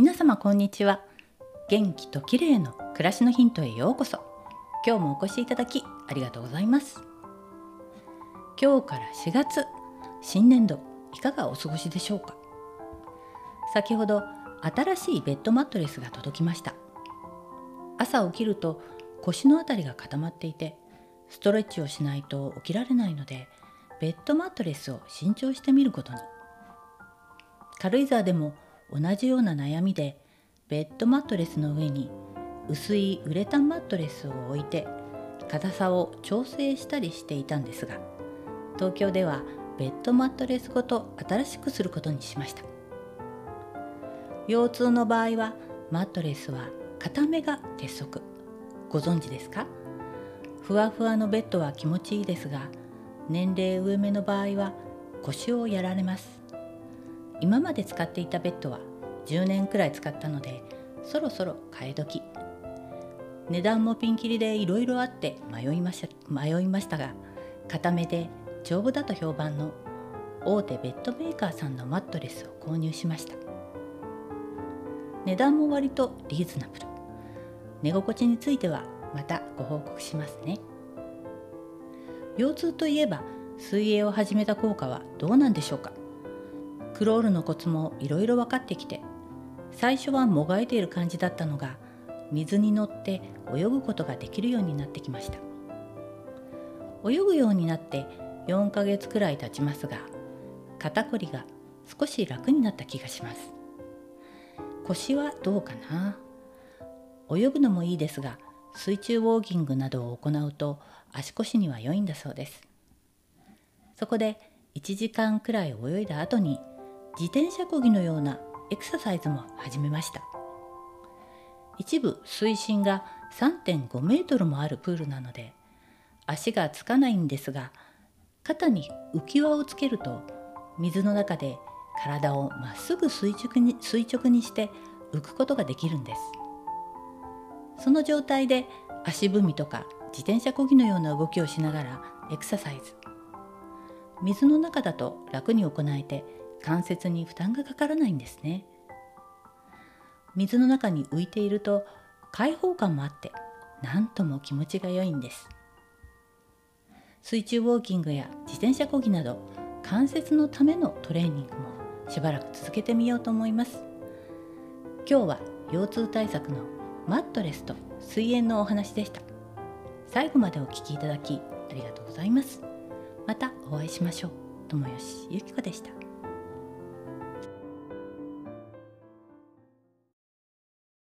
皆様こんにちは。元気と綺麗の暮らしのヒントへようこそ。今日もお越しいただきありがとうございます。今日から4月新年度いかがお過ごしでしょうか。先ほど新しいベッドマットレスが届きました。朝起きると腰のあたりが固まっていてストレッチをしないと起きられないのでベッドマットレスを新調してみることに。軽井沢でも同じような悩みでベッドマットレスの上に薄いウレタンマットレスを置いて硬さを調整したりしていたんですが東京ではベッドマットレスごと新しくすることにしました。腰痛の場合はマットレスは硬めが鉄則。ご存知ですか？ふわふわのベッドは気持ちいいですが年齢上目の場合は腰をやられます。今まで使っていたベッドは10年くらい使ったのでそろそろ替え時。値段もピンキリでいろいろあって迷いました迷いましたが固めで丈夫だと評判の大手ベッドメーカーさんのマットレスを購入しました。値段も割とリーズナブル。寝心地についてはまたご報告しますね。腰痛といえば水泳を始めた効果はどうなんでしょうか？クロールのコツもいろいろ分かってきて最初はもがいている感じだったのが水に乗って泳ぐことができるようになってきました。泳ぐようになって4ヶ月くらい経ちますが肩こりが少し楽になった気がします。腰はどうかな？泳ぐのもいいですが水中ウォーキングなどを行うと足腰には良いんだそうです。そこで1時間くらい泳いだ後に自転車こぎのようなエクササイズも始めました。一部水深が3.5メートルもあるプールなので足がつかないんですが肩に浮き輪をつけると水の中で体をまっすぐ垂直に垂直にして浮くことができるんです。その状態で足踏みとか自転車こぎのような動きをしながらエクササイズ。水の中だと楽に行えて関節に負担がかからないんですね。水の中に浮いていると開放感もあって何とも気持ちが良いんです。水中ウォーキングや自転車こぎなど関節のためのトレーニングもしばらく続けてみようと思います。今日は腰痛対策のマットレスと水炎のお話でした。最後までお聴きいただきありがとうございます。またお会いしましょう。友吉ゆき子でした。